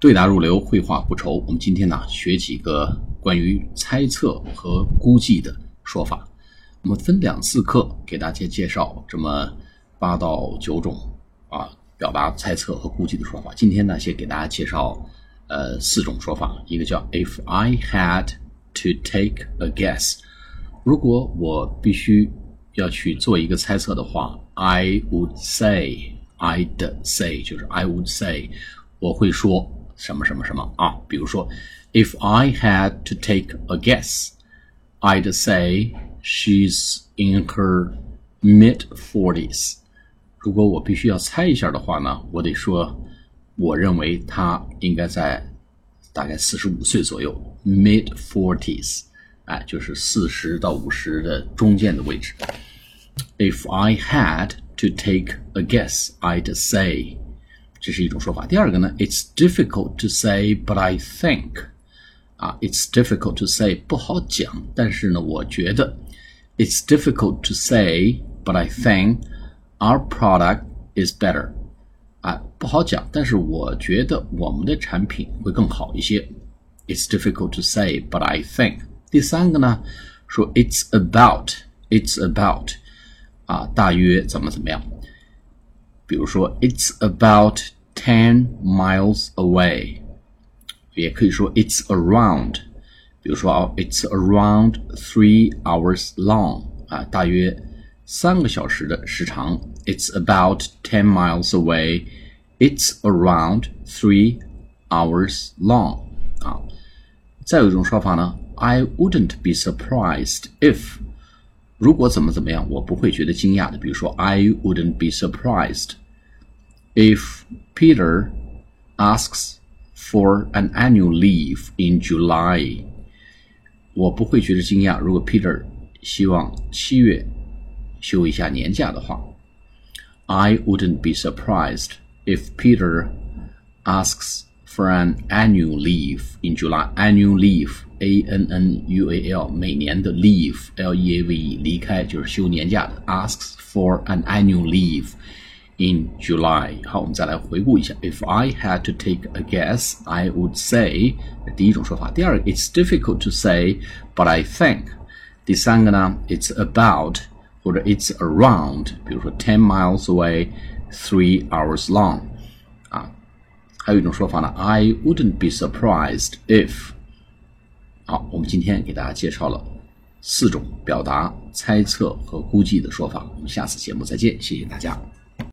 对答如流，绘画不愁。我们今天呢，学几个关于猜测和估计的说法。我们分两次课给大家介绍这么八到九种啊表达猜测和估计的说法。今天呢，先给大家介绍呃四种说法。一个叫 If I had to take a guess，如果我必须要去做一个猜测的话，I would say，I'd say 就是 I would say，我会说。什么什么什么啊？比如说，If I had to take a guess, I'd say she's in her mid forties。如果我必须要猜一下的话呢，我得说，我认为她应该在大概四十五岁左右，mid forties，哎，就是四十到五十的中间的位置。If I had to take a guess, I'd say 这是一种说法。第二个呢，It's difficult to say, but I think，啊，It's difficult to say 不好讲，但是呢，我觉得，It's difficult to say, but I think our product is better，啊，不好讲，但是我觉得我们的产品会更好一些。It's difficult to say, but I think。第三个呢，说 It's about，It's about，啊，大约怎么怎么样。 比如说，It's about ten miles away，也可以说 It's around。比如说啊，It's around three hours long，啊，大约三个小时的时长。It's about ten miles away。It's around three hours long，啊。再有一种说法呢，I wouldn't be surprised if， 如果怎么怎么样，我不会觉得惊讶的。比如说，I wouldn't be surprised。if Peter asks for an annual leave in July，我不会觉得惊讶。如果 Peter 希望七月休一下年假的话，I wouldn't be surprised if Peter asks for an annual leave in July. Annual leave, A N N U A L，每年的 leave, L E A V E，离开就是休年假的。Asks for an annual leave in July。好，我们再来回顾一下。If I had to take a guess, I would say 第一种说法。第二个，It's difficult to say, but I think。第三个呢，It's about 或者 It's around，比如说 ten miles away, three hours long。 还有一种说法呢，I wouldn't be surprised if。好，我们今天给大家介绍了四种表达猜测和估计的说法。我们下次节目再见，谢谢大家。